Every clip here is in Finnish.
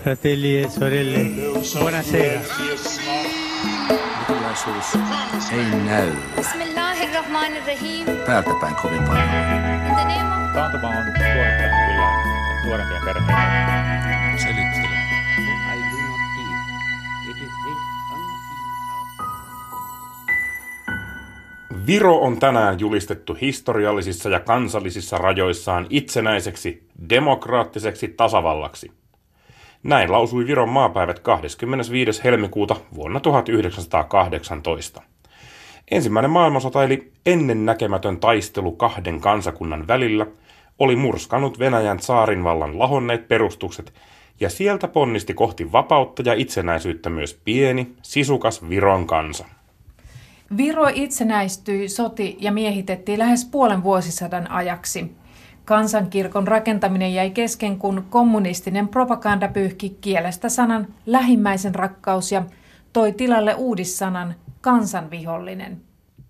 fratelli e sorelle, buonasera. Nykylaisuus ei näy Bismillahirrahmanirrahim. päältä päin kovin paljon. Taantuma on kyllä nuorempia perheitä. Selittele. Viro on tänään julistettu historiallisissa ja kansallisissa rajoissaan itsenäiseksi, demokraattiseksi tasavallaksi. Näin lausui Viron maapäivät 25. helmikuuta vuonna 1918. Ensimmäinen maailmansota eli ennennäkemätön taistelu kahden kansakunnan välillä oli murskannut Venäjän saarinvallan lahonneet perustukset ja sieltä ponnisti kohti vapautta ja itsenäisyyttä myös pieni, sisukas Viron kansa. Viro itsenäistyi, soti ja miehitettiin lähes puolen vuosisadan ajaksi. Kansankirkon rakentaminen jäi kesken, kun kommunistinen propaganda pyyhki kielestä sanan lähimmäisen rakkaus ja toi tilalle uudissanan kansanvihollinen.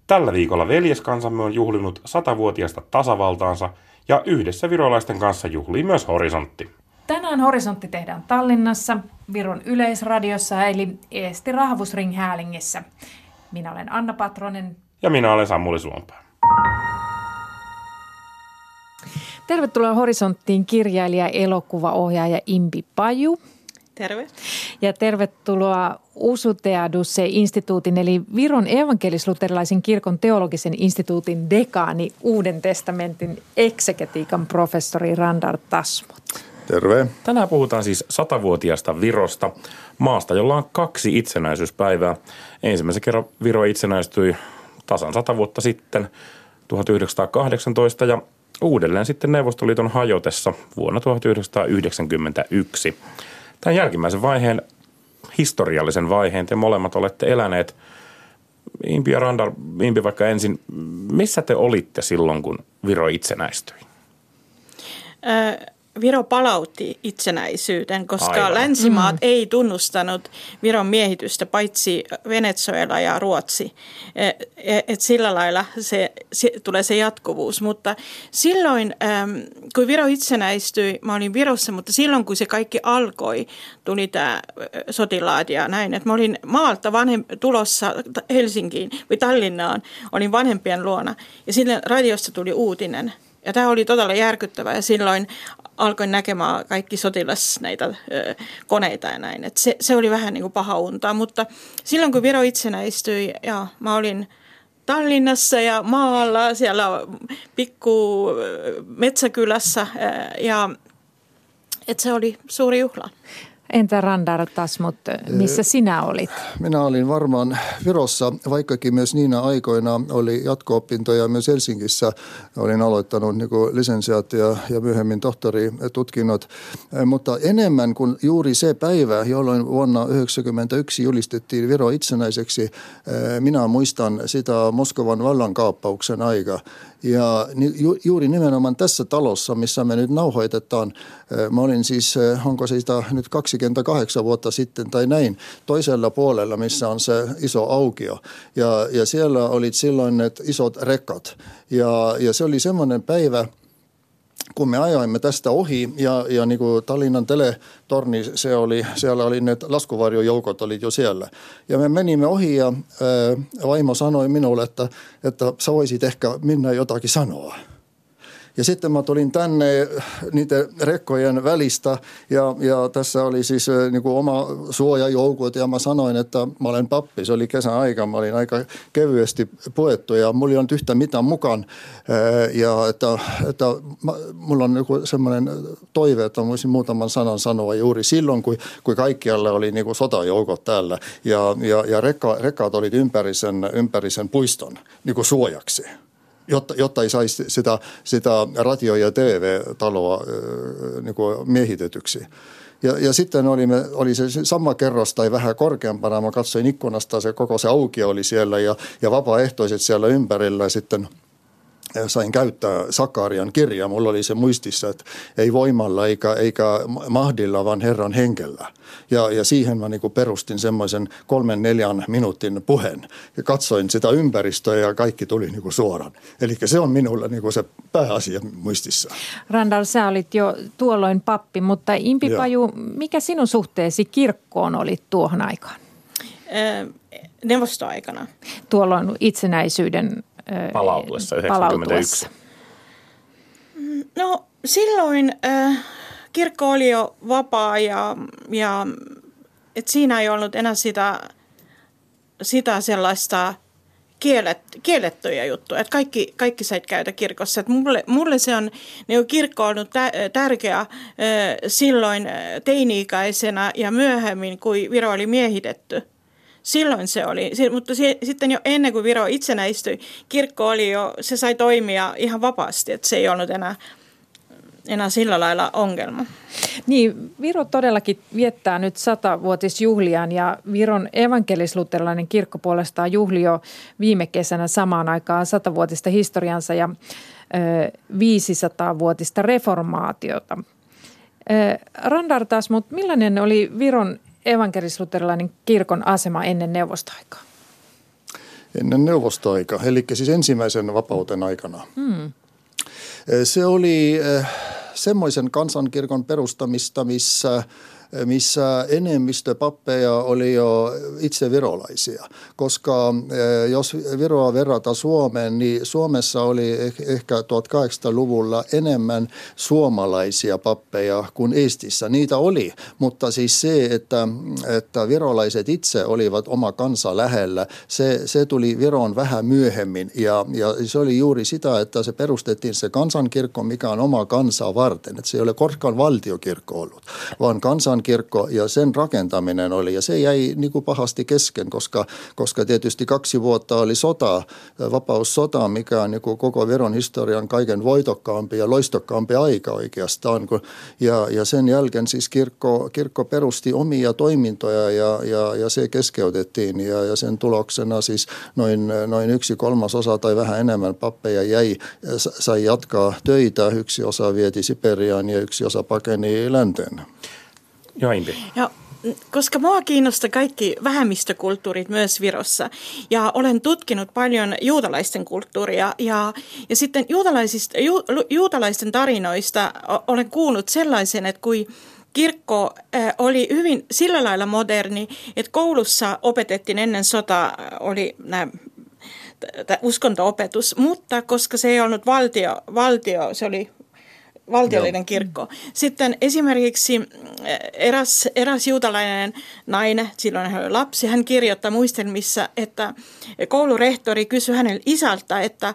Tällä viikolla veljeskansamme on juhlinut satavuotiasta tasavaltaansa ja yhdessä virolaisten kanssa juhlii myös horisontti. Tänään horisontti tehdään Tallinnassa, Viron yleisradiossa eli Eesti Rahvusring Häälingissä. Minä olen Anna Patronen. Ja minä olen Sammuli Suompää. Tervetuloa Horisonttiin kirjailija, elokuvaohjaaja Impi Paju. Terve. Ja tervetuloa Usuteadusse instituutin eli Viron evankelis-luterilaisen kirkon teologisen instituutin dekaani Uuden testamentin eksegetiikan professori Randar Tasmut. Terve. Tänään puhutaan siis satavuotiaasta Virosta, maasta, jolla on kaksi itsenäisyyspäivää. Ensimmäisen kerran Viro itsenäistyi tasan sata vuotta sitten, 1918, ja uudelleen sitten Neuvostoliiton hajotessa vuonna 1991. Tämän jälkimmäisen vaiheen, historiallisen vaiheen, te molemmat olette eläneet. Impi ja Randar, Impi vaikka ensin, missä te olitte silloin, kun Viro itsenäistyi? Ö, Viro palautti itsenäisyyden, koska Aivan. länsimaat ei tunnustanut Viron miehitystä, paitsi Venezuela ja Ruotsi. E- e- Et sillä lailla se, se, tulee se jatkuvuus. Mutta silloin, äm, kun Viro itsenäistyi, mä olin Virossa, mutta silloin kun se kaikki alkoi, tuli tämä sotilaat ja näin. Et mä olin maalta vanhem, tulossa Helsinkiin vai Tallinnaan, olin vanhempien luona. Ja silloin radiosta tuli uutinen – ja tämä oli todella järkyttävää ja silloin alkoin näkemään kaikki sotilas näitä ö, koneita ja näin. Et se, se oli vähän niin kuin paha untaa, mutta silloin kun Viro itsenäistyi ja mä olin Tallinnassa ja maalla siellä pikku metsäkylässä ja et se oli suuri juhla. Entä Randar Tasmut, missä sinä olit? Minä olin varmaan Virossa, vaikkakin myös niinä aikoina oli jatko-opintoja myös Helsingissä. Olin aloittanut niin lisensiaatti ja, ja myöhemmin tohtoritutkinnot, mutta enemmän kuin juuri se päivä, jolloin vuonna 1991 julistettiin Viro itsenäiseksi. Minä muistan sitä Moskovan vallankaappauksen aika. Ja ju, juuri nimenomaan tässä talossa, missä me nyt nauhoitetaan, mä olin siis, onko siitä nyt 28 vuotta sitten tai näin, toisella puolella, missä on se iso aukio. Ja, ja siellä olit silloin ne isot rekat. Ja, ja se oli semmoinen päivä, kun me ajoimme tästä ohi ja, ja niin kuin Tallinnan teletorni, se oli, siellä oli ne laskuvarjojoukot oli jo siellä. Ja me menimme ohi ja ää, vaimo sanoi minulle, että, että sä voisit ehkä minä jotakin sanoa. Ja sitten mä tulin tänne niiden rekkojen välistä ja, ja tässä oli siis eh, niin kuin oma suojajoukot ja mä sanoin, että mä olen pappi. Se oli kesän aika, mä olin aika kevyesti puettu ja mulla ei ollut yhtä mitään mukaan. Eh, Ja että, että mulla on joku semmoinen toive, että voisin muutaman sanan sanoa juuri silloin, kun, kun kaikkialle oli niin kuin sotajoukot täällä ja, ja, ja rekka, rekkaat olivat ympäri sen, ympäri sen puiston niin kuin suojaksi jotta, jotta ei saisi sitä, sitä radio- ja TV-taloa niin kuin miehitetyksi. Ja, ja sitten oli, me, oli se sama kerros tai vähän korkeampana. Mä katsoin ikkunasta, se koko se auki oli siellä ja, ja vapaaehtoiset siellä ympärillä sitten sain käyttää Sakarian kirjaa. Mulla oli se muistissa, että ei voimalla eikä, eikä mahdilla, vaan Herran henkellä. Ja, ja siihen mä niin perustin semmoisen kolmen neljän minuutin puheen ja katsoin sitä ympäristöä ja kaikki tuli niin suoraan. Eli se on minulle niin se pääasia muistissa. Randall, sä olit jo tuolloin pappi, mutta Impi Paju, mikä sinun suhteesi kirkkoon oli tuohon aikaan? neuvostoaikana. Tuolloin itsenäisyyden palautuessa 91? No silloin äh, kirkko oli jo vapaa ja, ja et siinä ei ollut enää sitä, sitä sellaista kielet, kiellettyjä juttuja, että kaikki, kaikki sait käydä kirkossa. Et mulle, mulle se on, niin kirkko on ollut tä, tärkeä äh, silloin teini-ikäisenä ja myöhemmin, kun Viro oli miehitetty – Silloin se oli, mutta sitten jo ennen kuin Viro itsenäistyi, kirkko oli jo, se sai toimia ihan vapaasti, että se ei ollut enää enää sillä lailla ongelma. Niin, Viro todellakin viettää nyt satavuotisjuhliaan ja Viron evankelisluterilainen kirkko puolestaan juhli jo viime kesänä samaan aikaan satavuotista historiansa ja ö, 500-vuotista reformaatiota. Ö, Randar taas, mutta millainen oli Viron evankelisluterilainen kirkon asema ennen neuvostoaikaa? Ennen neuvostoaikaa, eli siis ensimmäisen vapauten aikana. Hmm. Se oli eh, semmoisen kansankirkon perustamista, missä – missä enemmistö pappeja oli jo itse virolaisia. Koska eh, jos Viroa verrata Suomeen, niin Suomessa oli ehkä 1800-luvulla enemmän suomalaisia pappeja kuin Estissä. Niitä oli, mutta siis se, että, että virolaiset itse olivat oma kansa lähellä, se, se tuli Viroon vähän myöhemmin ja, ja se oli juuri sitä, että se perustettiin se kansankirkko, mikä on oma kansaa varten. Että se ei ole koskaan valtiokirkko ollut, vaan kansan kirkko ja sen rakentaminen oli. Ja se jäi niin kuin pahasti kesken, koska, koska tietysti kaksi vuotta oli sota, vapaussota, mikä on niin kuin koko Viron historian kaiken voitokkaampi ja loistokkaampi aika oikeastaan. Ja, ja sen jälkeen siis kirkko, kirkko perusti omia toimintoja ja, ja, ja se keskeytettiin. Ja, ja sen tuloksena siis noin, noin yksi kolmasosa tai vähän enemmän pappeja jäi, sai jatkaa töitä. Yksi osa vieti Siperiaan ja yksi osa pakeni länteen. Joo, Impi. Ja koska mua kiinnostaa kaikki vähemmistökulttuurit myös Virossa ja olen tutkinut paljon juutalaisten kulttuuria ja, ja sitten juutalaisista, ju, juutalaisten tarinoista olen kuullut sellaisen, että kui kirkko oli hyvin sillä lailla moderni, että koulussa opetettiin ennen sota, oli nämä uskonto-opetus, mutta koska se ei ollut valtio, valtio se oli valtiollinen Joo. kirkko. Sitten esimerkiksi mm, eräs, eräs juutalainen nainen, silloin hän oli lapsi, hän kirjoittaa muistelmissa, että koulurehtori kysyi hänelle isältä, että,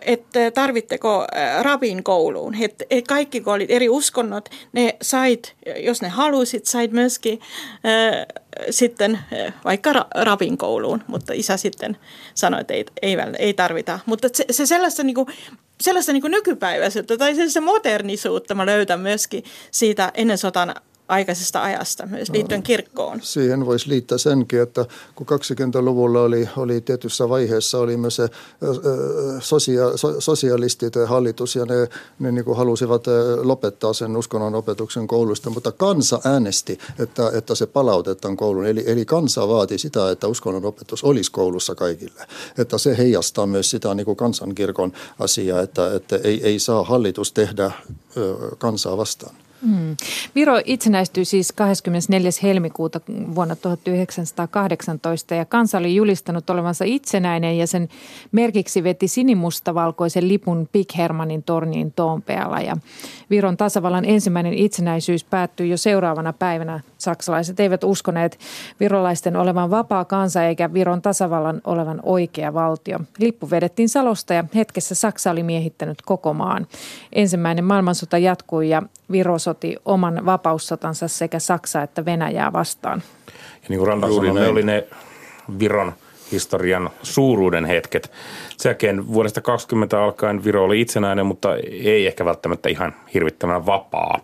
että tarvitteko rabin kouluun. Että kaikki, kun olit eri uskonnot, ne sait, jos ne halusit, sait myöskin äh, sitten vaikka rabin kouluun, mutta isä sitten sanoi, että ei, ei, ei tarvita. Mutta se, se sellaista niin kuin sellaista niin nykypäiväisyyttä tai sellaista modernisuutta mä löydän myöskin siitä ennen sotan aikaisesta ajasta myös liittyen kirkkoon. Siihen voisi liittää senkin, että kun 20-luvulla oli, oli tietyssä vaiheessa oli myös se sosia, so, sosialistit hallitus ja ne, ne niin kuin halusivat lopettaa sen uskonnon opetuksen koulusta, mutta kansa äänesti, että, että se palautetaan kouluun. Eli, eli kansa vaati sitä, että uskonnon opetus olisi koulussa kaikille. Että se heijastaa myös sitä niin kuin kansankirkon asiaa, että, että ei, ei saa hallitus tehdä kansaa vastaan. Mm. Viro itsenäistyi siis 24. helmikuuta vuonna 1918 ja kansa oli julistanut olevansa itsenäinen ja sen merkiksi veti sinimustavalkoisen lipun Big Hermanin torniin Toompealla. Ja Viron tasavallan ensimmäinen itsenäisyys päättyi jo seuraavana päivänä. Saksalaiset eivät uskoneet virolaisten olevan vapaa kansa eikä Viron tasavallan olevan oikea valtio. Lippu vedettiin Salosta ja hetkessä Saksa oli miehittänyt koko maan. Ensimmäinen maailmansota jatkui ja Viro soti oman vapaussotansa sekä Saksaa että Venäjää vastaan. Ja niin kuin Randa sanoi, ne oli ne Viron historian suuruuden hetket. Sen jälkeen vuodesta 20 alkaen Viro oli itsenäinen, mutta ei ehkä välttämättä ihan hirvittävän vapaa.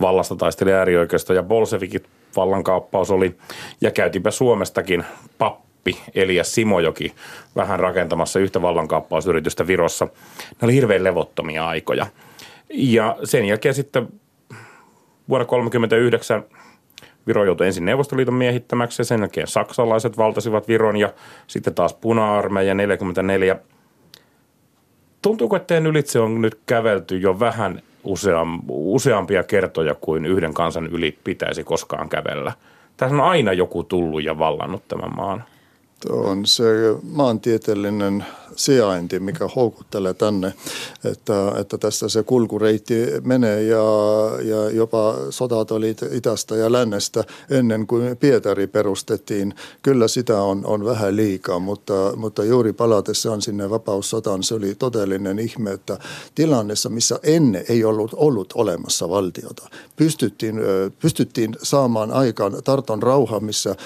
Vallasta taisteli äärioikeisto ja bolsevikit vallankaappaus oli. Ja käytipä Suomestakin oppi Elias Simojoki vähän rakentamassa yhtä vallankaappausyritystä Virossa. Ne oli hirveän levottomia aikoja. Ja sen jälkeen sitten vuonna 1939 Viro joutui ensin Neuvostoliiton miehittämäksi ja sen jälkeen saksalaiset valtasivat Viron ja sitten taas puna-armeija 44. Tuntuuko, että ylitse on nyt kävelty jo vähän useam, useampia kertoja kuin yhden kansan yli pitäisi koskaan kävellä? Tässä on aina joku tullut ja vallannut tämän maan. On se maantieteellinen sijainti, mikä houkuttelee tänne, että, että tästä se kulkureitti menee ja, ja jopa sodat oli itästä ja lännestä ennen kuin Pietari perustettiin. Kyllä sitä on, on vähän liikaa, mutta, mutta juuri palatessaan sinne vapaussotaan se oli todellinen ihme, että tilanneessa, missä ennen ei ollut ollut olemassa valtiota, pystyttiin, pystyttiin saamaan aikaan Tarton rauha, missä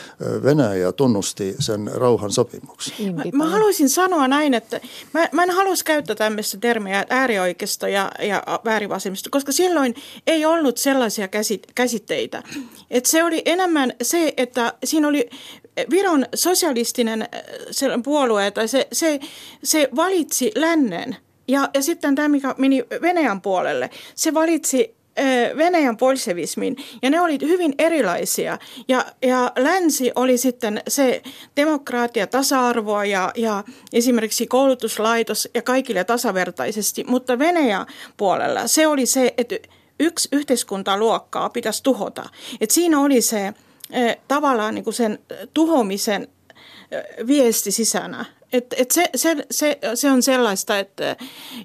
Venäjä tunnusti sen rauhan sopimuksen. Mä, mä haluaisin sanoa näin, että mä, mä en haluaisi käyttää tämmöistä termiä äärioikeisto ja, ja väärivasemmisto, koska silloin ei ollut sellaisia käsit, käsitteitä. Et se oli enemmän se, että siinä oli Viron sosialistinen äh, puolue, tai se, se, se valitsi lännen ja, ja sitten tämä, mikä meni Venäjän puolelle, se valitsi Venäjän bolshevismin ja ne olivat hyvin erilaisia. Ja, ja länsi oli sitten se demokraatia, tasa-arvoa ja, ja esimerkiksi koulutuslaitos ja kaikille tasavertaisesti, mutta Venäjän puolella se oli se, että yksi yhteiskuntaluokkaa pitäisi tuhota. Et siinä oli se tavallaan niin kuin sen tuhomisen viesti sisänä. Et, et se, se, se, se on sellaista, että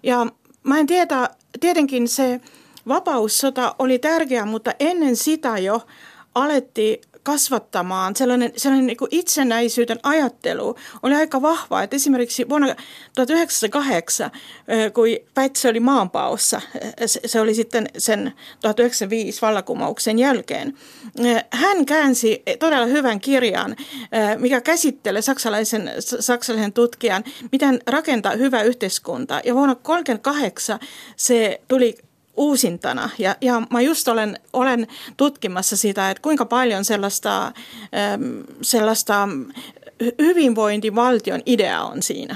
ja mä en tiedä, tietenkin se vapaussota oli tärkeä, mutta ennen sitä jo alettiin kasvattamaan. Sellainen, sellainen niin itsenäisyyden ajattelu oli aika vahva. Että esimerkiksi vuonna 1908, kun Päitsö oli maanpaossa, se oli sitten sen 1905 vallakumouksen jälkeen, hän käänsi todella hyvän kirjan, mikä käsittelee saksalaisen, saksalaisen tutkijan, miten rakentaa hyvä yhteiskunta. Ja vuonna 1938 se tuli uusintana. Ja, ja mä just olen, olen tutkimassa sitä, että kuinka paljon sellaista, ähm, sellaista hyvinvointivaltion idea on siinä.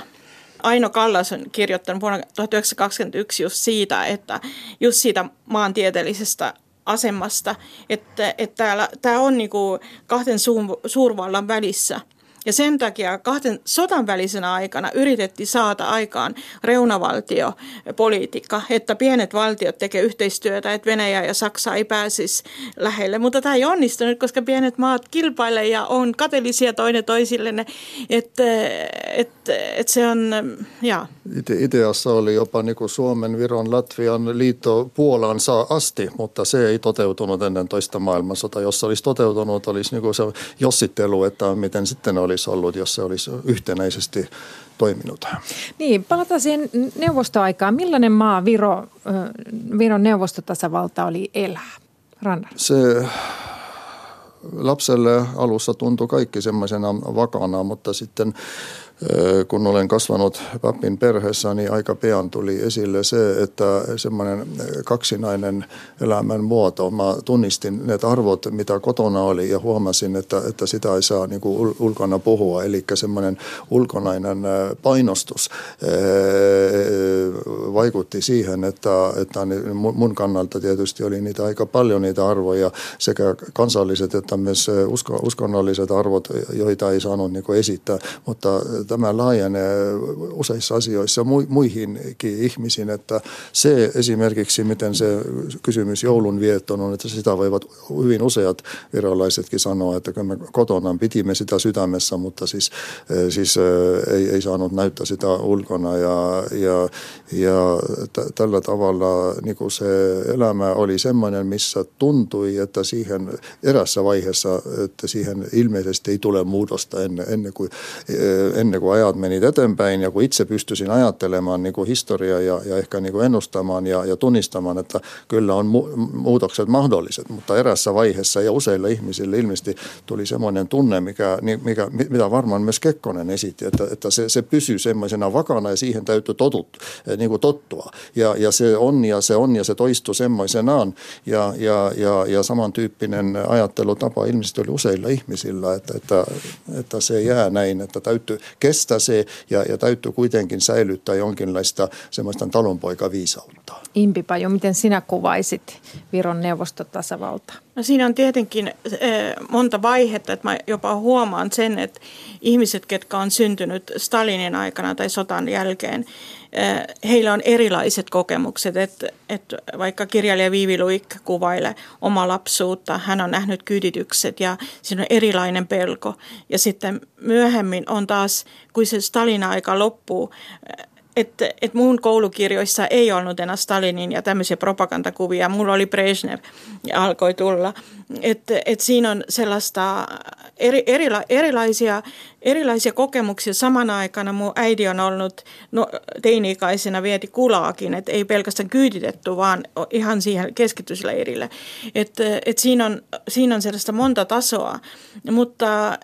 Aino Kallas on kirjoittanut vuonna 1921 just siitä, että just siitä maantieteellisestä asemasta, että, että täällä, tämä on niin kuin kahden suurvallan välissä – ja sen takia kahden sotan välisenä aikana yritettiin saada aikaan reunavaltiopolitiikka, että pienet valtiot tekevät yhteistyötä, että Venäjä ja Saksa ei pääsisi lähelle. Mutta tämä ei onnistunut, koska pienet maat kilpailevat ja on kateellisia toinen toisillenne. Että et, et se on, ja. Ideassa oli jopa niin kuin Suomen, Viron, Latvian liitto Puolansa asti, mutta se ei toteutunut ennen toista maailmansota. Jos se olisi toteutunut, olisi niin kuin se jossittelu, että miten sitten oli olisi ollut, jos se olisi yhtenäisesti toiminut. Niin, palataan siihen neuvostoaikaan. Millainen maa Viro, Viron neuvostotasavalta oli elää? Rannar. Se lapselle alussa tuntui kaikki semmoisena vakana, mutta sitten kun olen kasvanut papin perheessä, niin aika pian tuli esille se, että semmoinen kaksinainen elämän muoto. Mä tunnistin ne arvot, mitä kotona oli ja huomasin, että, että sitä ei saa niin ulkona puhua. Eli semmoinen ulkonainen painostus vaikutti siihen, että, että mun kannalta tietysti oli niitä aika paljon niitä arvoja, sekä kansalliset että myös uskonnolliset arvot, joita ei saanut niin esittää, mutta tämä laajenee useissa asioissa muihinkin ihmisiin, että se esimerkiksi, miten se kysymys joulun vietton on, että sitä voivat hyvin useat virolaisetkin sanoa, että kun me kotona pidimme sitä sydämessä, mutta siis, eh, siis eh, ei, ei saanut näyttää sitä ulkona. Ja, ja, ja t- tällä tavalla niin kuin se elämä oli semmoinen, missä tuntui, että siihen erässä vaiheessa, että siihen ilmeisesti ei tule muutosta ennen, ennen kuin, eh, ennen kuin ajat menid eteenpäin ja kun itse pystyisin ajattelemaan niin historiaa ja, ja ehkä niin kuin ennustamaan ja, ja tunnistamaan, että kyllä on mu- muutokset mahdolliset, mutta erässä vaiheessa ja useille ihmisille ilmeisesti tuli semmoinen tunne, mikä, mikä, mitä varmaan myös Kekkonen esitti, että, että se, se pysyy semmoisena vakana ja siihen täytyy totut, niin kuin tottua. Ja, ja se on ja se on ja se toistuu semmoisenaan ja, ja, ja, ja samantyyppinen ajattelutapa ilmeisesti oli useilla ihmisillä, että, että, että se jää näin, että täytyy kestää se ja, ja täytyy kuitenkin säilyttää jonkinlaista semmoista talonpoikaviisautta. Impi Paju, miten sinä kuvaisit Viron neuvostotasavaltaa? No siinä on tietenkin monta vaihetta, että mä jopa huomaan sen, että ihmiset, ketkä on syntynyt Stalinin aikana tai sotan jälkeen, heillä on erilaiset kokemukset, että, että vaikka kirjailija Viivi Luik kuvailee oma lapsuutta, hän on nähnyt kyyditykset ja siinä on erilainen pelko. Ja sitten myöhemmin on taas, kun se Stalin aika loppuu, että, että mun koulukirjoissa ei ollut enää Stalinin ja tämmöisiä propagandakuvia. Mulla oli Brezhnev ja alkoi tulla. Että, että siinä on sellaista eri, erila, erilaisia, erilaisia kokemuksia. Samana aikana mun äiti on ollut no, teini-ikäisenä vieti kulaakin, että ei pelkästään kyyditetty, vaan ihan siihen keskitysleirille. Että, että siinä, on, siinä on sellaista monta tasoa. Mutta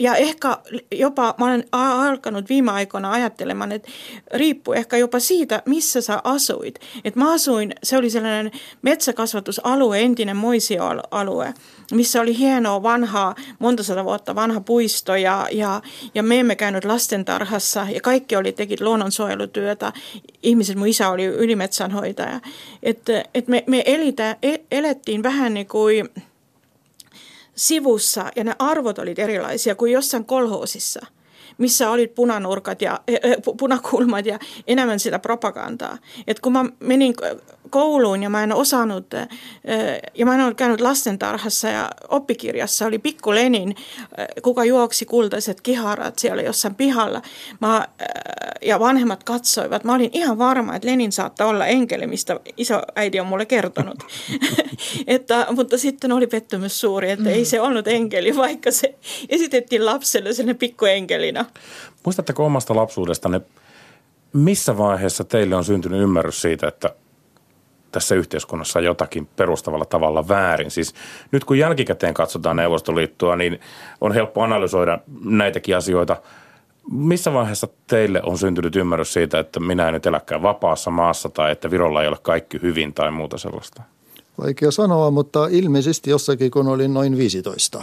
ja ehkä jopa mä olen alkanut viime aikoina ajattelemaan, että riippuu ehkä jopa siitä, missä sä asuit. Että mä asuin, se oli sellainen metsäkasvatusalue, entinen moisioalue, missä oli hienoa vanhaa, monta sata vuotta vanha puisto ja, ja, ja me emme käynyt lastentarhassa ja kaikki oli tekit luonnonsuojelutyötä. Ihmiset, mun isä oli ylimetsänhoitaja. Että et me, me elitä, e, elettiin vähän niin kuin sivussa ja ne arvot olivat erilaisia kuin jossain kolhoosissa, missä oli punanurkat ja punakulmat ja enemmän sitä propagandaa. Et kun mä menin kouluun ja mä en osannut, ja mä en ollut käynyt lastentarhassa ja oppikirjassa oli pikku Lenin, kuka juoksi kultaiset kiharat siellä jossain pihalla. Mä, ja vanhemmat katsoivat. Mä olin ihan varma, että Lenin saattaa olla enkeli, mistä iso äiti on mulle kertonut. että, mutta sitten oli pettymys suuri, että mm. ei se ollut enkeli, vaikka se esitettiin lapselle sen pikkuenkelina. Muistatteko omasta lapsuudestanne, missä vaiheessa teille on syntynyt ymmärrys siitä, että tässä yhteiskunnassa jotakin perustavalla tavalla väärin. Siis nyt kun jälkikäteen katsotaan Neuvostoliittoa, niin on helppo analysoida näitäkin asioita. Missä vaiheessa teille on syntynyt ymmärrys siitä, että minä en nyt eläkään vapaassa maassa tai että Virolla ei ole kaikki hyvin tai muuta sellaista? Vaikea sanoa, mutta ilmeisesti jossakin kun olin noin 15.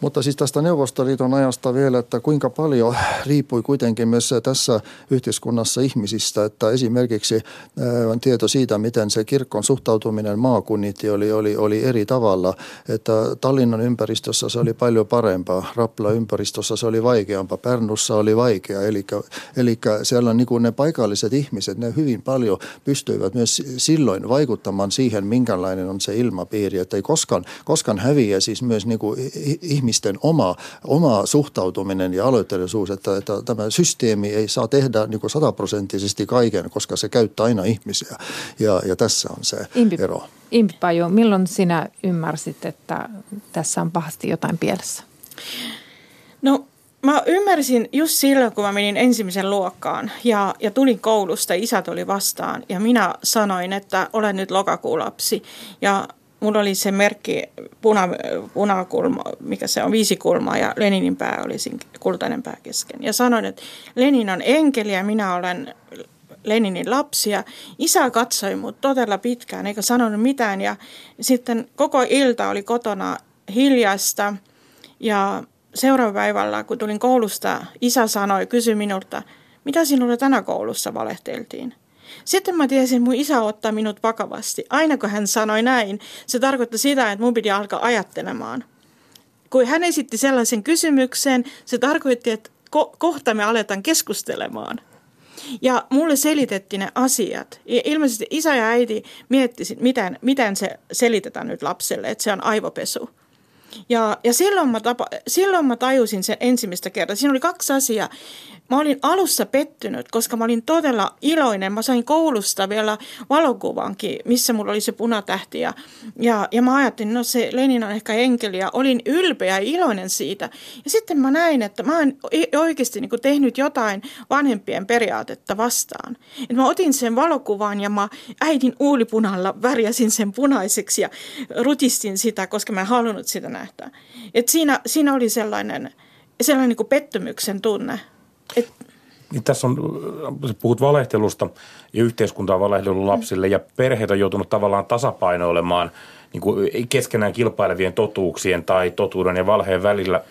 Mutta siis tästä Neuvostoliiton ajasta vielä, että kuinka paljon riippui kuitenkin myös tässä yhteiskunnassa ihmisistä, että esimerkiksi äh, on tieto siitä, miten se kirkon suhtautuminen maakunnit oli, oli, oli eri tavalla, että Tallinnan ympäristössä se oli paljon parempaa, Rappla ympäristössä se oli vaikeampaa, Pärnussa oli vaikea, eli, eli siellä niin kuin ne paikalliset ihmiset, ne hyvin paljon pystyivät myös silloin vaikuttamaan siihen, minkälainen on se ilmapiiri, että ei koskaan, koskaan häviä siis myös niin kuin ihmisiä ihmisten oma, oma suhtautuminen ja aloitteellisuus, että, että tämä systeemi ei saa tehdä niin kuin sataprosenttisesti kaiken, koska se käyttää aina ihmisiä. Ja, ja tässä on se Impi, ero. Impi Paju, milloin sinä ymmärsit, että tässä on pahasti jotain pielessä? No Mä ymmärsin just silloin, kun mä menin ensimmäisen luokkaan ja, ja tulin koulusta, isä tuli vastaan ja minä sanoin, että olen nyt lokakuulapsi. Ja mulla oli se merkki puna, punakulma, mikä se on, viisi kulmaa ja Leninin pää oli siinä kultainen pää kesken. Ja sanoin, että Lenin on enkeli ja minä olen Leninin lapsia. Isä katsoi mut todella pitkään eikä sanonut mitään ja sitten koko ilta oli kotona hiljasta ja seuraavan päivällä, kun tulin koulusta, isä sanoi, kysyi minulta, mitä sinulle tänä koulussa valehteltiin? Sitten mä tiesin, että mun isä ottaa minut vakavasti. Aina kun hän sanoi näin, se tarkoitti sitä, että mun piti alkaa ajattelemaan. Kun hän esitti sellaisen kysymyksen, se tarkoitti, että ko- kohta me aletaan keskustelemaan. Ja mulle selitettiin ne asiat. Ja ilmeisesti isä ja äiti mietti, miten, miten se selitetään nyt lapselle, että se on aivopesu. Ja, ja silloin, mä tapa, silloin mä tajusin sen ensimmäistä kertaa. Siinä oli kaksi asiaa. Mä olin alussa pettynyt, koska mä olin todella iloinen. Mä sain koulusta vielä valokuvankin, missä mulla oli se punatähti. Ja, ja, ja mä ajattelin, no se Lenin on ehkä enkeli ja olin ylpeä ja iloinen siitä. Ja sitten mä näin, että mä oon oikeasti niin tehnyt jotain vanhempien periaatetta vastaan. Et mä otin sen valokuvan ja mä äidin uulipunalla värjäsin sen punaiseksi ja rutistin sitä, koska mä en halunnut sitä nähdä. Et siinä, siinä oli sellainen, sellainen niin pettymyksen tunne. Et, niin tässä on, puhut valehtelusta ja yhteiskunta on valehdellut lapsille ja perheet on joutunut tavallaan tasapainoilemaan niin kuin keskenään kilpailevien totuuksien tai totuuden ja valheen välillä.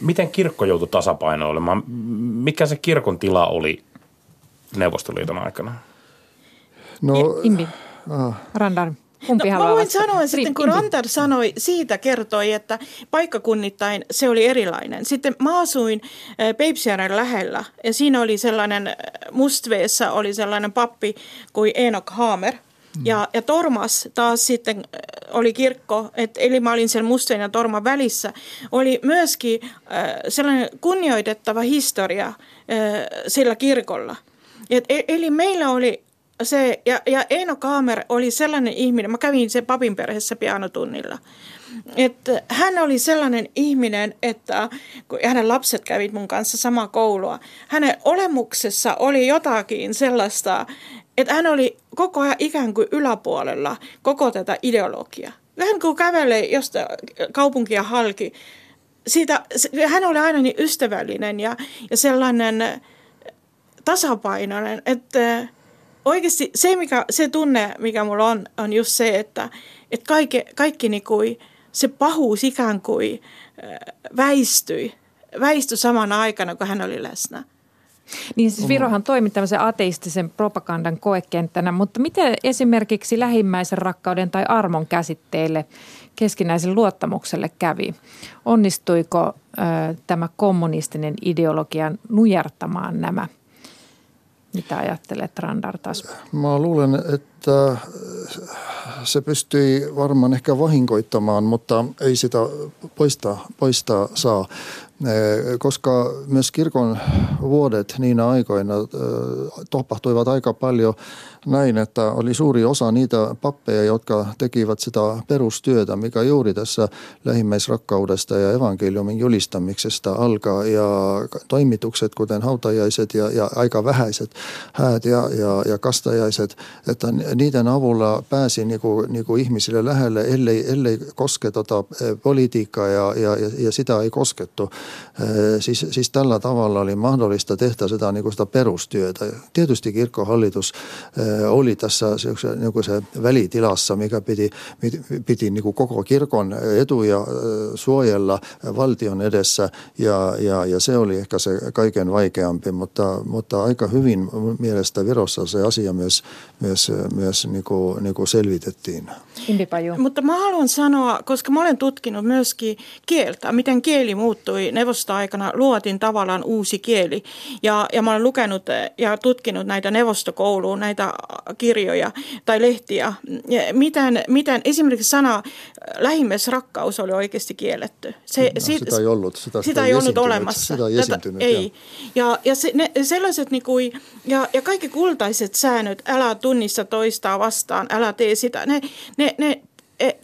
Miten kirkko joutui tasapainoilemaan? Mikä se kirkon tila oli Neuvostoliiton aikana? No, Imbi. Ah. Randar. Kumpi no, mä voin sanoa sitten, kun Rantar sanoi, siitä kertoi, että paikkakunnittain se oli erilainen. Sitten mä asuin Peipsjärven lähellä ja siinä oli sellainen, Mustveessa oli sellainen pappi kuin Enoch Hamer. Mm. Ja, ja Tormas taas sitten oli kirkko, että eli mä olin sen Mustveen ja Torman välissä, oli myöskin äh, sellainen kunnioitettava historia äh, sillä kirkolla. Et, e, eli meillä oli se, ja, ja Eino Kaamer oli sellainen ihminen, mä kävin sen papin perheessä pianotunnilla, että hän oli sellainen ihminen, että kun hänen lapset kävivät mun kanssa samaa koulua, hänen olemuksessa oli jotakin sellaista, että hän oli koko ajan ikään kuin yläpuolella koko tätä ideologiaa. Vähän kuin kävelee josta kaupunkia halki, siitä, hän oli aina niin ystävällinen ja, ja sellainen tasapainoinen, että oikeasti se, mikä, se tunne, mikä mulla on, on just se, että, että kaikki, kaikki niin kuin, se pahuus ikään kuin väistyi, väistyi samana aikana, kun hän oli läsnä. Niin siis Virohan toimi tämmöisen ateistisen propagandan koekenttänä, mutta miten esimerkiksi lähimmäisen rakkauden tai armon käsitteille keskinäisen luottamukselle kävi? Onnistuiko ö, tämä kommunistinen ideologia nujertamaan nämä mitä ajattelet Randar? Mä luulen, että se pystyi varmaan ehkä vahinkoittamaan, mutta ei sitä poistaa, poistaa saa. Koska myös kirkon vuodet niinä aikoina tapahtuivat aika paljon näin, että oli suuri osa niitä pappeja, jotka tekivät sitä perustyötä, mikä juuri tässä lähimmäisrakkaudesta ja evankeliumin julistamisesta alkaa. Ja toimitukset, kuten hautajaiset ja, ja aika vähäiset häät ja, ja, ja kastajaiset, että niiden avulla pääsi niinku, niinku ihmisille lähelle, ellei, ellei koske tota politiikkaa ja, ja, ja sitä ei koskettu. Siis, siis tällä tavalla oli mahdollista tehdä sitä, niinku sitä perustyötä. Tietysti kirkkohallitus oli tässä se, niin se välitilassa, mikä piti, piti, piti niin kuin koko kirkon etuja suojella valtion edessä ja, ja, ja se oli ehkä se kaiken vaikeampi, mutta, mutta aika hyvin mielestä Virossa se asia myös, myös, myös niin kuin, niin kuin selvitettiin. Mutta mä haluan sanoa, koska mä olen tutkinut myöskin kieltä, miten kieli muuttui neuvosto-aikana, luotiin tavallaan uusi kieli. Ja, ja mä olen lukenut ja tutkinut näitä neuvostokouluun, näitä kirjoja tai lehtiä. Miten, miten esimerkiksi sana äh, lähimmäisrakkaus oli oikeasti kielletty. Se, no, sit, sitä ei ollut. Sitä, sitä, ei, ollut olemassa. Sitä ei esiintynyt. ei. Ja, ja se, ne, sellaiset niin kuin, ja, ja kaikki kultaiset säännöt, älä tunnissa toistaa vastaan, älä tee sitä, ne, ne, ne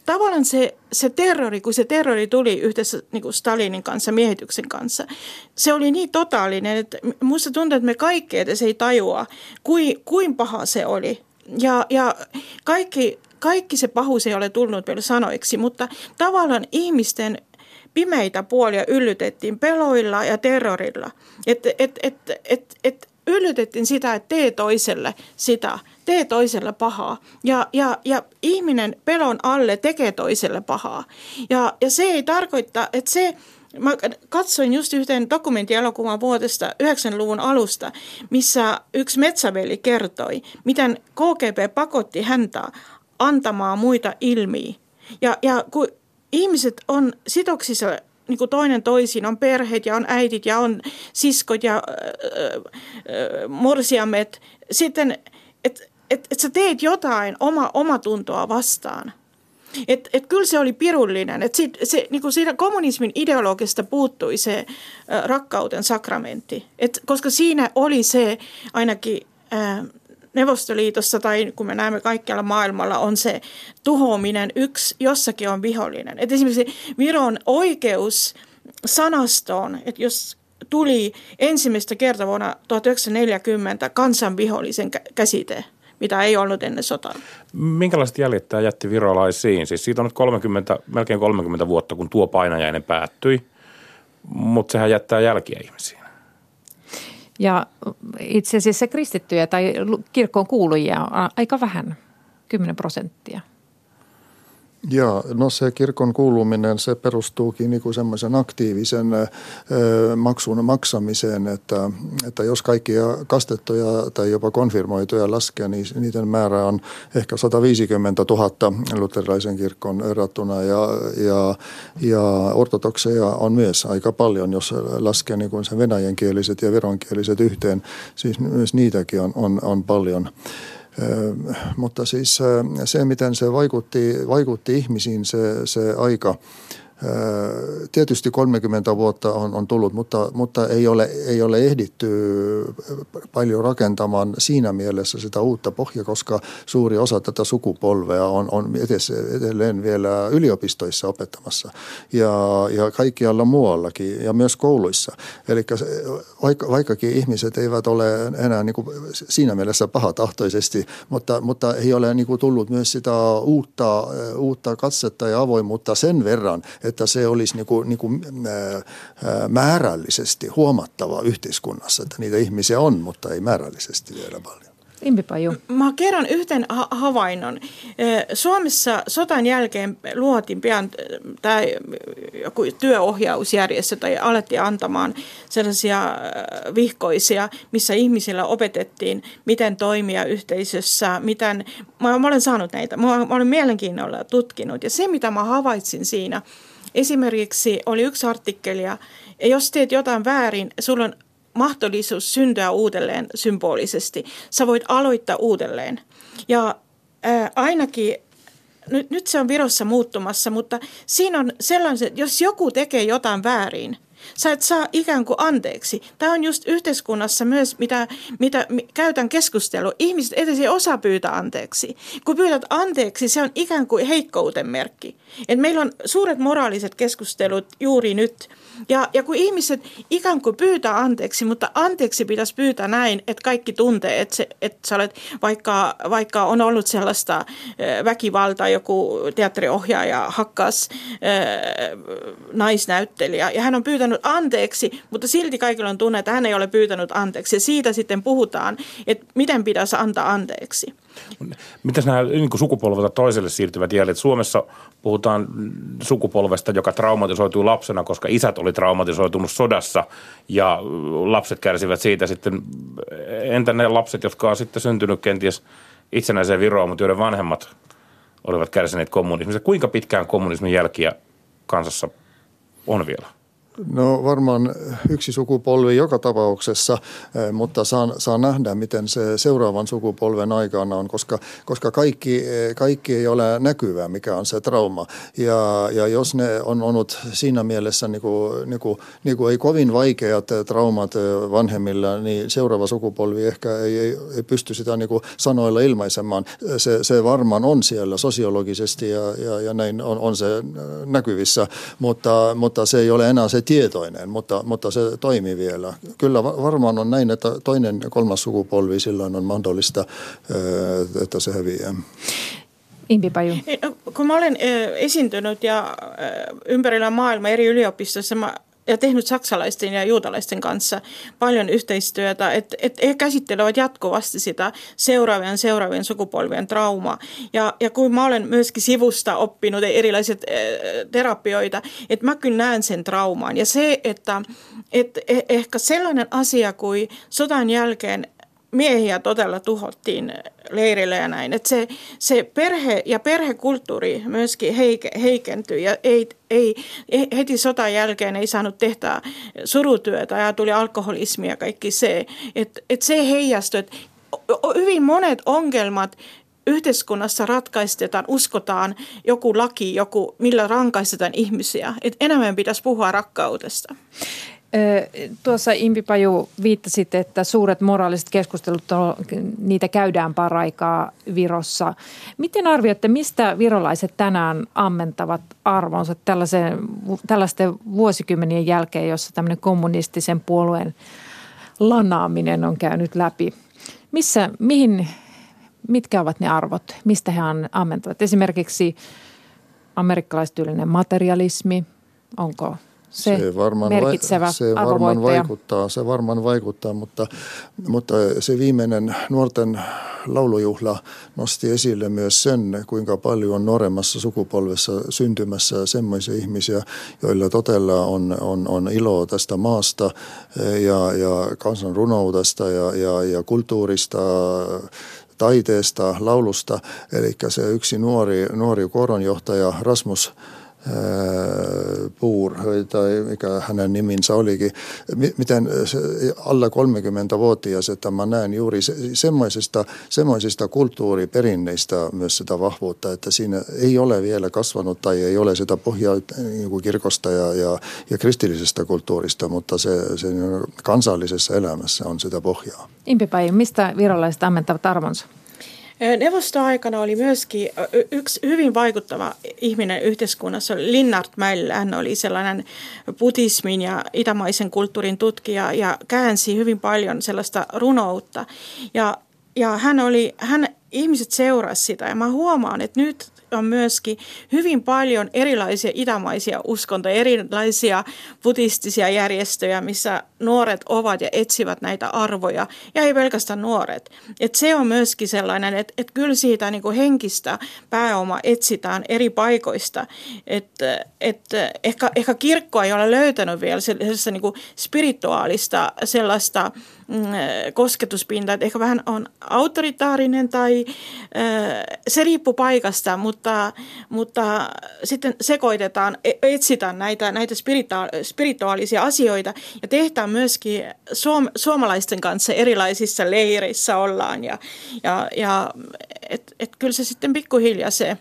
tavallaan se, se terrori, kun se terrori tuli yhdessä niin kuin Stalinin kanssa, miehityksen kanssa, se oli niin totaalinen, että minusta tuntuu, että me kaikki edes ei tajua, kuin, kuin paha se oli. Ja, ja kaikki, kaikki se pahuus ei ole tullut vielä sanoiksi, mutta tavallaan ihmisten pimeitä puolia yllytettiin peloilla ja terrorilla. Että et, et, et, et, yllytettiin sitä, että tee toiselle sitä, tee toiselle pahaa. Ja, ja, ja ihminen pelon alle tekee toiselle pahaa. Ja, ja se ei tarkoita, että se, Mä katsoin just yhteen dokumenttielokuvan vuodesta 90-luvun alusta, missä yksi metsäveli kertoi, miten KGB pakotti häntä antamaan muita ilmiä. Ja, ja kun ihmiset on sitoksissa niin kuin toinen toisiin, on perheet ja on äidit ja on siskot ja äh, äh, morsiamet. Sitten, että et, sä teet jotain oma, omatuntoa vastaan. Et, et kyllä se oli pirullinen. Et sit, se, niinku siitä kommunismin ideologista puuttui se ä, rakkauden sakramentti. Et, koska siinä oli se ainakin ä, Neuvostoliitossa tai kun me näemme kaikkialla maailmalla on se tuhoaminen yksi, jossakin on vihollinen. Et esimerkiksi Viron oikeus sanastoon, että jos tuli ensimmäistä kertaa vuonna 1940 kansanvihollisen käsite, mitä ei ollut ennen sotaa. Minkälaiset jäljet tämä jätti virolaisiin? Siis siitä on nyt 30, melkein 30 vuotta, kun tuo painajainen päättyi, mutta sehän jättää jälkiä ihmisiin. Ja itse asiassa kristittyjä tai kirkkoon kuulujia on aika vähän, 10 prosenttia. Ja no se kirkon kuuluminen, se perustuukin niin kuin semmoisen aktiivisen maksun maksamiseen, että, että jos kaikkia kastettuja tai jopa konfirmoituja laskee, niin niiden määrä on ehkä 150 000 luterilaisen kirkon verrattuna ja, ja, ja ortodokseja on myös aika paljon, jos laskee niin kuin sen venäjänkieliset ja vironkieliset yhteen, siis myös niitäkin on, on, on paljon. Mutta siis se, miten se vaikutti, vaikutti ihmisiin se, se aika, Tietysti 30 vuotta on, on tullut, mutta, mutta ei, ole, ei ole ehditty paljon rakentamaan siinä mielessä sitä uutta pohjaa, koska suuri osa tätä sukupolvea on, on edes, edelleen vielä yliopistoissa opettamassa ja, ja kaikkialla muuallakin ja myös kouluissa. Eli vaikka, vaikkakin ihmiset eivät ole enää niin kuin siinä mielessä pahatahtoisesti, mutta, mutta ei ole niin kuin tullut myös sitä uutta, uutta katsetta ja avoimuutta sen verran, että se olisi niin kuin, niin kuin, määrällisesti huomattava yhteiskunnassa, että niitä ihmisiä on, mutta ei määrällisesti vielä paljon. Impipaju. Mä kerron yhden ha- havainnon. Suomessa sotan jälkeen luotiin pian tämä joku työohjausjärjestö tai alettiin antamaan sellaisia vihkoisia, missä ihmisillä opetettiin, miten toimia yhteisössä, miten, mä, mä olen saanut näitä, mä, mä olen mielenkiinnolla tutkinut ja se mitä mä havaitsin siinä – Esimerkiksi oli yksi artikkeli, ja jos teet jotain väärin, sulla on mahdollisuus syntyä uudelleen symbolisesti. Sä voit aloittaa uudelleen. Ja ää, ainakin nyt, nyt se on Virossa muuttumassa, mutta siinä on sellaiset, jos joku tekee jotain väärin, Sä et saa ikään kuin anteeksi. Tämä on just yhteiskunnassa myös, mitä, mitä käytän keskustelua. Ihmiset edes ei osaa pyytää anteeksi. Kun pyydät anteeksi, se on ikään kuin heikkouten merkki. Et meillä on suuret moraaliset keskustelut juuri nyt – ja, ja kun ihmiset ikään kuin pyytää anteeksi, mutta anteeksi pitäisi pyytää näin, että kaikki tuntee, että, se, että sä olet, vaikka, vaikka on ollut sellaista väkivaltaa, joku teatteriohjaaja hakkas naisnäyttelijä ja hän on pyytänyt anteeksi, mutta silti kaikilla on tunne, että hän ei ole pyytänyt anteeksi. Ja siitä sitten puhutaan, että miten pitäisi antaa anteeksi. Mitäs nämä niin sukupolvelta toiselle siirtyvät jäljet? Suomessa puhutaan sukupolvesta, joka traumatisoituu lapsena, koska isät oli traumatisoitunut sodassa ja lapset kärsivät siitä sitten. Entä ne lapset, jotka on sitten syntynyt kenties itsenäiseen Viroon, mutta joiden vanhemmat olivat kärsineet kommunismista? Kuinka pitkään kommunismin jälkiä kansassa on vielä? No varmaan yksi sukupolvi joka tapauksessa, eh, mutta saa, saa nähdä, miten se seuraavan sukupolven aikana on, koska, koska kaikki, eh, kaikki ei ole näkyvää, mikä on se trauma. Ja, ja jos ne on ollut siinä mielessä niin kuin, niin kuin, niin kuin ei kovin vaikeat traumat eh, vanhemmilla, niin seuraava sukupolvi ehkä ei, ei, ei pysty sitä niin kuin sanoilla ilmaisemaan. Se, se varmaan on siellä sosiologisesti ja, ja, ja näin on, on se näkyvissä, mutta, mutta se ei ole enää se tietoinen, mutta, mutta se toimii vielä. Kyllä varmaan on näin, että toinen ja kolmas sukupolvi silloin on mahdollista, että se häviää. Impi Paju. No, kun mä olen esiintynyt ja ympärillä maailma eri yliopistoissa, mä ja tehnyt saksalaisten ja juutalaisten kanssa paljon yhteistyötä, että et he käsittelevät jatkuvasti sitä seuraavien seuraavien sukupolvien traumaa. Ja, ja kun mä olen myöskin sivusta oppinut erilaiset äh, terapioita, että mä kyllä näen sen traumaan. Ja se, että et, eh, ehkä sellainen asia kuin sodan jälkeen miehiä todella tuhottiin leirille ja näin. Että se, se perhe ja perhekulttuuri myöskin heike, heikentyi ja ei, ei, heti sotan jälkeen ei saanut tehdä surutyötä ja tuli alkoholismi ja kaikki se. Että et se heijastui, että hyvin monet ongelmat yhteiskunnassa ratkaistetaan, uskotaan joku laki, joku, millä rankaistetaan ihmisiä. Et enemmän pitäisi puhua rakkaudesta. Tuossa Impi Paju viittasit, että suuret moraaliset keskustelut, niitä käydään paraikaa Virossa. Miten arvioitte, mistä virolaiset tänään ammentavat arvonsa tällaisen, tällaisten vuosikymmenien jälkeen, jossa tämmöinen kommunistisen puolueen lanaaminen on käynyt läpi? Missä, mihin, mitkä ovat ne arvot, mistä he ammentavat? Esimerkiksi amerikkalaistyylinen materialismi, onko se, se varmaan, merkitsevä se varmaan vaikuttaa, se varmaan vaikuttaa, mutta, mutta se viimeinen nuorten laulujuhla nosti esille myös sen, kuinka paljon on nuoremmassa sukupolvessa syntymässä semmoisia ihmisiä, joilla totella on, on, on ilo tästä maasta ja, ja kansan runoudesta ja, ja, ja kulttuurista, taiteesta, laulusta. Eli se yksi nuori, nuori koronjohtaja Rasmus Puur tai mikä hänen niminsä olikin, miten alle 30-vuotias, että mä näen juuri semmoisista, semmoisista kulttuuriperinneistä myös sitä vahvuutta, että siinä ei ole vielä kasvanut tai ei ole sitä pohjaa niin kirkosta ja, ja, ja kristillisestä kulttuurista, mutta se, se kansallisessa elämässä on sitä pohjaa. Impipäin, mistä virolaiset ammentavat arvonsa? Neuvostoaikana oli myöskin yksi hyvin vaikuttava ihminen yhteiskunnassa, Linnart Mällä. Hän oli sellainen buddhismin ja itämaisen kulttuurin tutkija ja käänsi hyvin paljon sellaista runoutta. Ja, ja hän oli, hän, ihmiset seurasivat sitä ja mä huomaan, että nyt on myöskin hyvin paljon erilaisia itämaisia uskontoja, erilaisia buddhistisia järjestöjä, missä nuoret ovat ja etsivät näitä arvoja. Ja ei pelkästään nuoret. Et se on myöskin sellainen, että et kyllä siitä niinku henkistä pääoma etsitään eri paikoista. Että et ehkä, ehkä kirkko ei ole löytänyt vielä sellaista niinku spirituaalista sellaista mm, kosketuspintaa, että ehkä vähän on autoritaarinen tai se riippuu paikasta, mutta, mutta sitten sekoitetaan, e, etsitään näitä, näitä spirituaalisia asioita ja tehdään myöskin suom, suomalaisten kanssa erilaisissa leireissä ollaan ja, ja, ja et, et kyllä se sitten pikkuhiljaa se,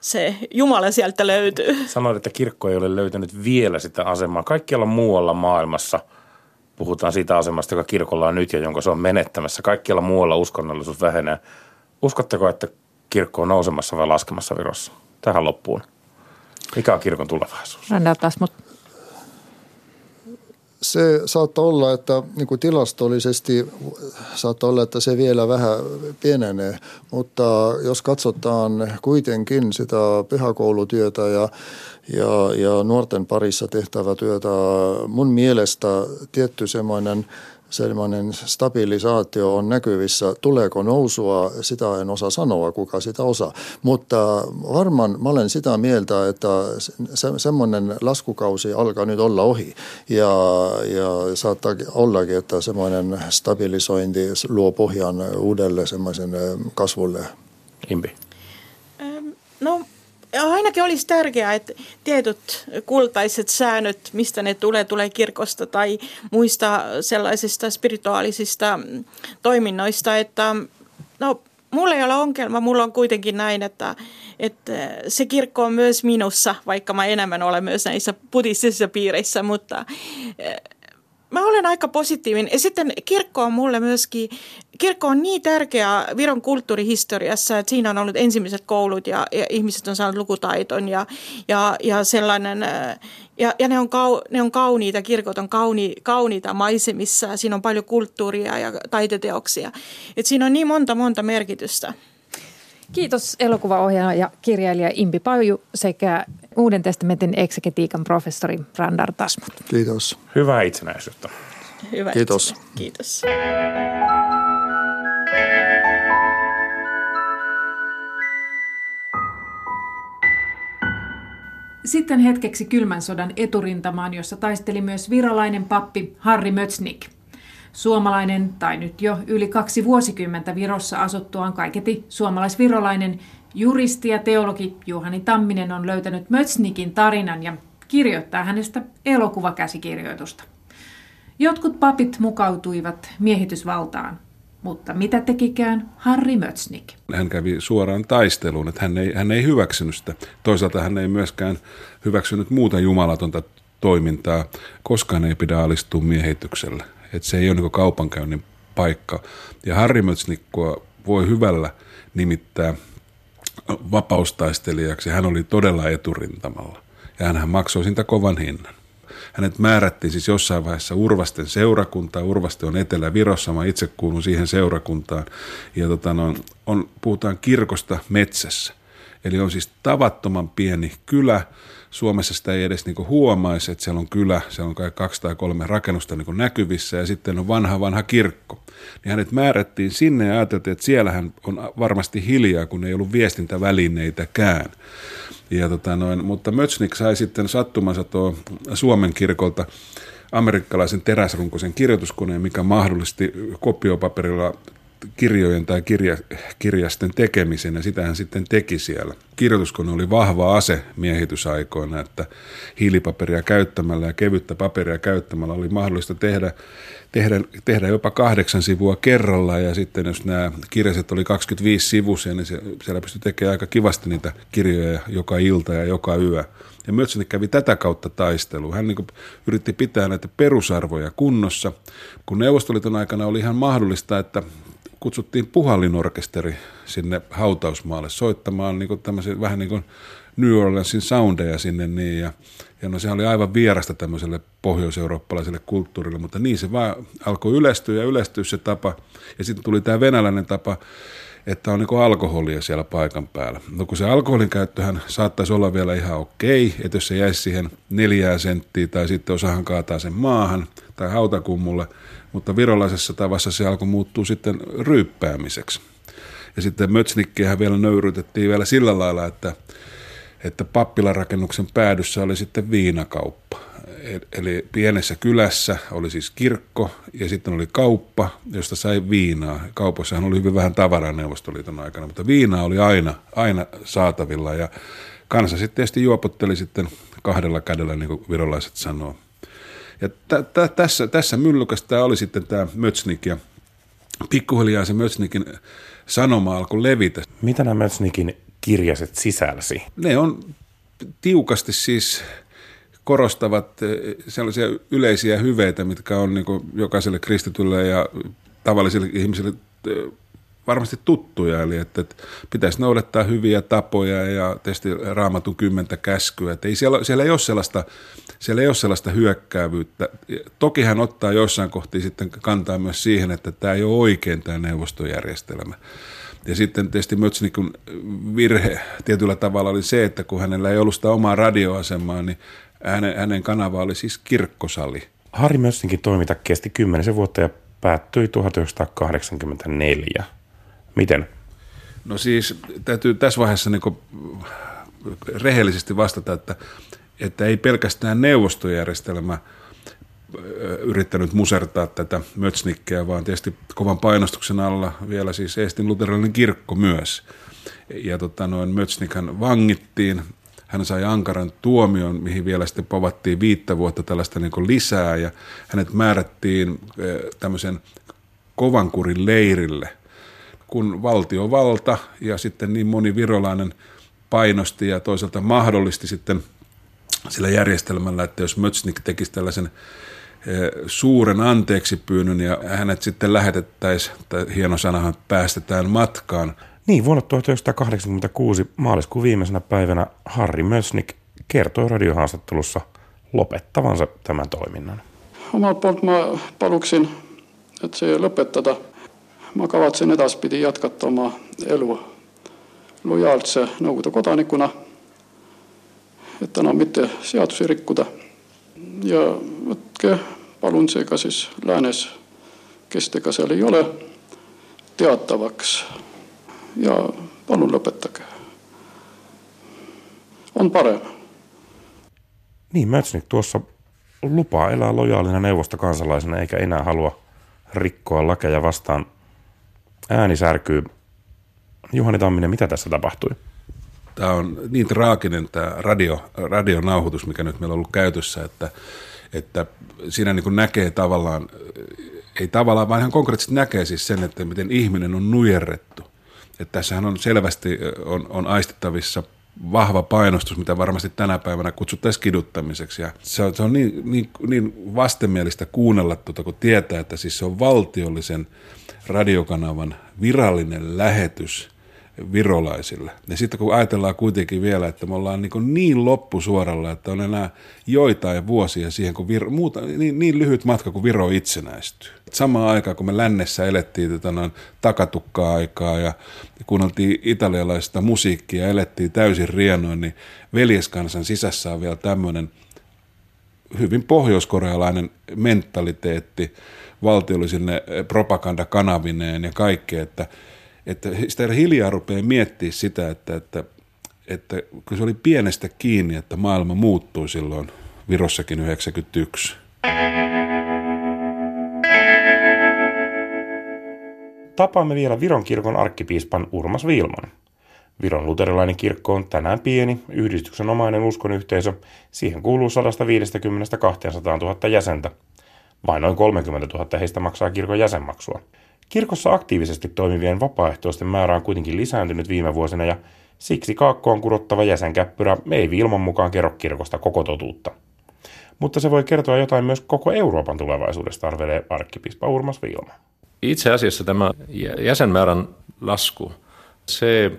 se Jumala sieltä löytyy. Sanoit, että kirkko ei ole löytänyt vielä sitä asemaa. Kaikkialla muualla maailmassa puhutaan siitä asemasta, joka kirkolla on nyt ja jonka se on menettämässä. Kaikkialla muualla uskonnollisuus vähenee. Uskotteko, että kirkko on nousemassa vai laskemassa Virossa? Tähän loppuun. Mikä on kirkon tulevaisuus? mutta se saattaa olla, että niin kuin tilastollisesti saattaa olla, että se vielä vähän pienenee, mutta jos katsotaan kuitenkin sitä pyhäkoulutyötä ja, ja, ja nuorten parissa tehtävää työtä, mun mielestä tietty semmoinen – sellainen stabilisaatio on näkyvissä. Tuleeko nousua, sitä en osaa sanoa, kuka sitä osaa. Mutta varmaan mä olen sitä mieltä, että se, semmoinen laskukausi alkaa nyt olla ohi. Ja, ja saattaa ollakin, että semmoinen stabilisointi luo pohjan uudelle semmoisen kasvulle. Impi. No ainakin olisi tärkeää, että tietyt kultaiset säännöt, mistä ne tulee, tulee kirkosta tai muista sellaisista spirituaalisista toiminnoista, että no mulla ei ole ongelma, mulla on kuitenkin näin, että, että se kirkko on myös minussa, vaikka mä enemmän olen myös näissä buddhistisissa piireissä, mutta mä olen aika positiivinen. Ja sitten kirkko on mulle myöskin, kirkko on niin tärkeä Viron kulttuurihistoriassa, että siinä on ollut ensimmäiset koulut ja, ja ihmiset on saanut lukutaiton ja, ja, ja sellainen, ja, ja ne, on kau, ne on kauniita, kirkot on kauni, kauniita maisemissa, siinä on paljon kulttuuria ja taiteteoksia. Et siinä on niin monta monta merkitystä. Kiitos elokuvaohjaaja ja kirjailija Impi Paju sekä Uuden testamentin eksegetiikan professori Randar Tasmut. Kiitos. Hyvää itsenäisyyttä. Hyvä Kiitos. Itsenä. Kiitos. Sitten hetkeksi kylmän sodan eturintamaan, jossa taisteli myös virolainen pappi Harri Mötsnik. Suomalainen, tai nyt jo yli kaksi vuosikymmentä Virossa asuttuaan kaiketi suomalaisvirolainen juristi ja teologi Juhani Tamminen on löytänyt Mötsnikin tarinan ja kirjoittaa hänestä elokuvakäsikirjoitusta. Jotkut papit mukautuivat miehitysvaltaan, Mutta mitä tekikään Harri Mötsnik? Hän kävi suoraan taisteluun, että hän ei, hän ei hyväksynyt sitä. Toisaalta hän ei myöskään hyväksynyt muuta jumalatonta toimintaa. Koskaan ei pidä alistua miehitykselle. Että se ei ole niin kaupankäynnin paikka. Ja Harri Mötsnikkoa voi hyvällä nimittää vapaustaistelijaksi. Hän oli todella eturintamalla ja hän maksoi siitä kovan hinnan. Hänet määrättiin siis jossain vaiheessa Urvasten seurakuntaa. Urvaste on Etelä-Virossa, mä itse kuulun siihen seurakuntaan. Ja tota, no, on, puhutaan kirkosta metsässä. Eli on siis tavattoman pieni kylä. Suomessa sitä ei edes niinku huomaisi, että siellä on kylä, siellä on kai kaksi tai kolme rakennusta niinku näkyvissä ja sitten on vanha vanha kirkko. Niin hänet määrättiin sinne ja ajateltiin, että siellä hän on varmasti hiljaa, kun ei ollut viestintävälineitäkään. Ja tota noin, mutta Mötsnik sai sitten sattumansa tuo Suomen kirkolta amerikkalaisen teräsrunkoisen kirjoituskoneen, mikä mahdollisti kopiopaperilla kirjojen tai kirja, kirjasten tekemisen ja sitä hän sitten teki siellä. Kirjoituskone oli vahva ase miehitysaikoina, että hiilipaperia käyttämällä ja kevyttä paperia käyttämällä oli mahdollista tehdä, tehdä, tehdä jopa kahdeksan sivua kerralla ja sitten jos nämä kirjaset oli 25 sivuisia, niin se, siellä pystyi tekemään aika kivasti niitä kirjoja joka ilta ja joka yö. Ja Mötsänen kävi tätä kautta taistelua. Hän niin yritti pitää näitä perusarvoja kunnossa. Kun Neuvostoliiton aikana oli ihan mahdollista, että kutsuttiin puhallinorkesteri sinne hautausmaalle soittamaan niin kuin vähän niin kuin New Orleansin soundeja sinne niin ja, ja no se oli aivan vierasta tämmöiselle pohjoiseurooppalaiselle kulttuurille, mutta niin se vaan alkoi yleistyä ja yleistyä se tapa. Ja sitten tuli tämä venäläinen tapa, että on niin alkoholia siellä paikan päällä. No kun se alkoholin käyttöhän saattaisi olla vielä ihan okei, että jos se jäisi siihen neljää senttiä tai sitten osahan kaataa sen maahan tai hautakummulle – mutta virolaisessa tavassa se alkoi muuttua sitten ryyppäämiseksi. Ja sitten Mötsnikkiähän vielä nöyrytettiin vielä sillä lailla, että, että pappilarakennuksen päädyssä oli sitten viinakauppa. Eli pienessä kylässä oli siis kirkko ja sitten oli kauppa, josta sai viinaa. Kaupassahan oli hyvin vähän tavaraa Neuvostoliiton aikana, mutta viinaa oli aina, aina saatavilla ja kansa sitten tietysti juopotteli sitten kahdella kädellä, niin kuin virolaiset sanoo. Ja t- t- tässä, tässä myllykäs tämä oli sitten tämä Mötsnik ja pikkuhiljaa se Mötsnikin sanoma alkoi levitä. Mitä nämä Mötsnikin kirjaset sisälsi? Ne on tiukasti siis korostavat eh, sellaisia yleisiä hyveitä, mitkä on niin jokaiselle kristitylle ja tavallisille ihmisille eh, varmasti tuttuja, eli että, että pitäisi noudattaa hyviä tapoja ja tietysti raamatun kymmentä käskyä. Että ei siellä, siellä, ei ole sellaista, siellä ei ole sellaista hyökkäävyyttä. Toki hän ottaa jossain kohti sitten kantaa myös siihen, että tämä ei ole oikein tämä neuvostojärjestelmä. Ja sitten tietysti Mötsnikun virhe tietyllä tavalla oli se, että kun hänellä ei ollut sitä omaa radioasemaa, niin hänen, hänen kanava oli siis kirkkosali. Harri Mötsnikin toiminta kesti kymmenisen vuotta ja päättyi 1984. Miten? No siis täytyy tässä vaiheessa niin rehellisesti vastata, että, että ei pelkästään neuvostojärjestelmä yrittänyt musertaa tätä Mötsnikkeä, vaan tietysti kovan painostuksen alla vielä siis Eestin luterilainen kirkko myös. Ja tota, noin Mötsnikhan vangittiin, hän sai ankaran tuomion, mihin vielä sitten povattiin viittä vuotta tällaista niin lisää, ja hänet määrättiin tämmöisen kovankurin leirille – kun valtiovalta ja sitten niin moni virolainen painosti ja toisaalta mahdollisti sitten sillä järjestelmällä, että jos Mötsnik tekisi tällaisen eh, suuren anteeksi pyynnön ja hänet sitten lähetettäisiin, tai hieno sanahan, päästetään matkaan. Niin, vuonna 1986 maaliskuun viimeisenä päivänä Harri Mötsnik kertoi radiohaastattelussa lopettavansa tämän toiminnan. Omalta puolta mä paluksin, että se lopettaa ma kavatsen edaspidi jätkata oma elu lojaalse Nõukogude kodanikuna, et enam mitte seadusi rikkuda. ja võtke palun seega siis läänes, kes te ka seal ei ole, teatavaks ja palun lõpetage. on parem. Niin, Mätsnik tuossa lupaa elää lojaalina neuvostokansalaisena eikä enää halua rikkoa lakeja vastaan ääni särkyy. Juhani Tamminen, mitä tässä tapahtui? Tämä on niin traaginen tämä radio, radionauhoitus, mikä nyt meillä on ollut käytössä, että, että siinä niin näkee tavallaan ei tavallaan, vaan ihan konkreettisesti näkee siis sen, että miten ihminen on nujerrettu. Että tässähän on selvästi on, on aistittavissa vahva painostus, mitä varmasti tänä päivänä kutsuttaisiin kiduttamiseksi. Ja se on, se on niin, niin, niin vastenmielistä kuunnella, tuota, kun tietää, että siis se on valtiollisen radiokanavan virallinen lähetys – virolaisille. Ja sitten kun ajatellaan kuitenkin vielä, että me ollaan niin, niin loppusuoralla, että on enää joitain vuosia siihen, kun Viro, muuta, niin, niin lyhyt matka kuin Viro itsenäistyy. Samaan aikaan, kun me lännessä elettiin tätä noin takatukkaa-aikaa ja kuunneltiin italialaista musiikkia ja elettiin täysin rienoin, niin veljeskansan sisässä on vielä tämmöinen hyvin pohjoiskorealainen mentaliteetti valtiollisille propagandakanavineen ja kaikkea, että – että sitä hiljaa rupeaa miettimään sitä, että, että, että kun se oli pienestä kiinni, että maailma muuttui silloin Virossakin 91. Tapaamme vielä Viron kirkon arkkipiispan Urmas Vilman. Viron luterilainen kirkko on tänään pieni, yhdistyksen omainen uskonyhteisö. Siihen kuuluu 150-200 000 jäsentä. Vain noin 30 000 heistä maksaa kirkon jäsenmaksua. Kirkossa aktiivisesti toimivien vapaaehtoisten määrä on kuitenkin lisääntynyt viime vuosina ja siksi kaakkoon kurottava jäsenkäppyrä ei ilman mukaan kerro kirkosta koko totuutta. Mutta se voi kertoa jotain myös koko Euroopan tulevaisuudesta, arvelee arkkipiispa Urmas Viilma. Itse asiassa tämä jäsenmäärän lasku, se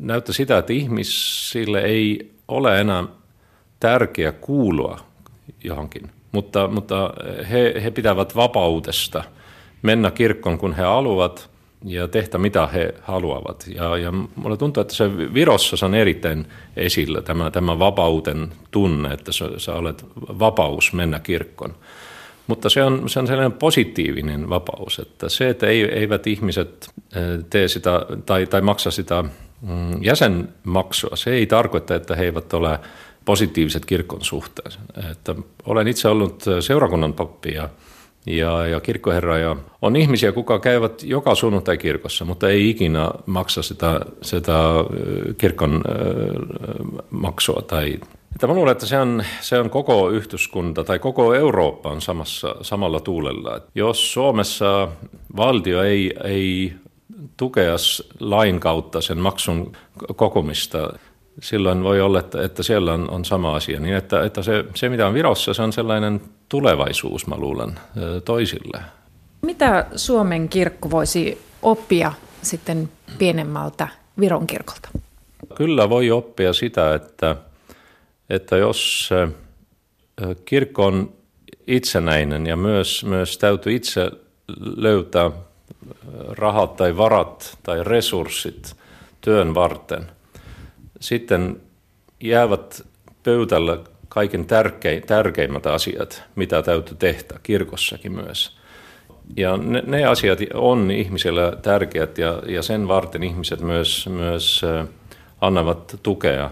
näyttää sitä, että ihmisille ei ole enää tärkeä kuulua johonkin, mutta, mutta he, he pitävät vapaudesta – mennä kirkkoon, kun he haluavat ja tehdä mitä he haluavat. Ja, ja mulle tuntuu, että se Virossa on erittäin esillä tämä, tämä vapauden tunne, että sä, sä olet vapaus mennä kirkkoon. Mutta se on, se on sellainen positiivinen vapaus, että se, että eivät ihmiset tee sitä tai, tai maksa sitä mm, jäsenmaksua, se ei tarkoita, että he eivät ole positiiviset kirkon suhteen. Että olen itse ollut seurakunnan pappi ja ja, ja kirkkoherra. Ja on ihmisiä, kuka käyvät joka sunnuntai kirkossa, mutta ei ikinä maksa sitä, sitä kirkon maksua. Tai, että mä luulen, että se on, se on koko yhteiskunta tai koko Eurooppa on samassa, samalla tuulella. Et jos Suomessa valtio ei, ei tukea lain kautta sen maksun kokomista, silloin voi olla, että, että siellä on, on sama asia. Niin että, että se, se, mitä on Virossa, se on sellainen tulevaisuus, mä luulen, toisille. Mitä Suomen kirkko voisi oppia sitten pienemmältä Viron kirkolta? Kyllä voi oppia sitä, että, että jos kirkko on itsenäinen ja myös, myös täytyy itse löytää rahat tai varat tai resurssit työn varten, sitten jäävät pöytällä kaiken tärkein, tärkeimmät asiat, mitä täytyy tehdä kirkossakin myös. Ja ne, ne asiat on ihmisellä tärkeät ja, ja sen varten ihmiset myös, myös annavat tukea,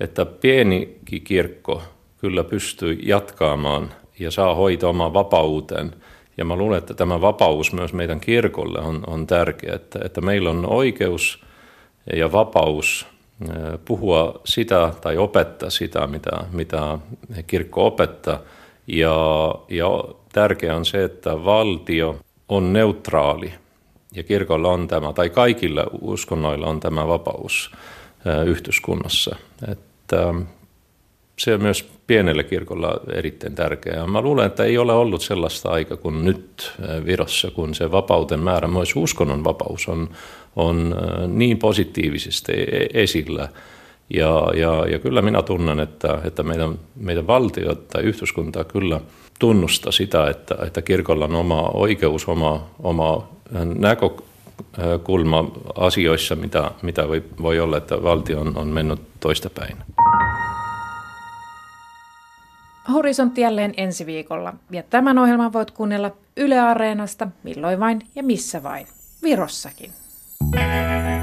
että pieni kirkko kyllä pystyy jatkamaan ja saa hoitaa oman vapauteen. Ja mä luulen, että tämä vapaus myös meidän kirkolle on, on tärkeä, että, että meillä on oikeus ja vapaus puhua sitä tai opettaa sitä, mitä, mitä kirkko opettaa. Ja, ja tärkeää on se, että valtio on neutraali ja kirkolla on tämä, tai kaikilla uskonnoilla on tämä vapaus yhteiskunnassa. Että se on myös pienelle kirkolla erittäin tärkeää. Mä luulen, että ei ole ollut sellaista aikaa kuin nyt Virossa, kun se vapauten määrä, myös uskonnon vapaus on, on niin positiivisesti e-, esillä. Ja, ja, ja kyllä minä tunnen, että, että meidän, meidän valtio tai yhteiskunta kyllä tunnusta sitä, että, että kirkolla on oma oikeus, oma, oma näkökulma asioissa, mitä, mitä voi, voi olla, että valtio on, on mennyt toista päin. Horisontti jälleen ensi viikolla ja tämän ohjelman voit kuunnella Yle Areenasta milloin vain ja missä vain. Virossakin. Thank you.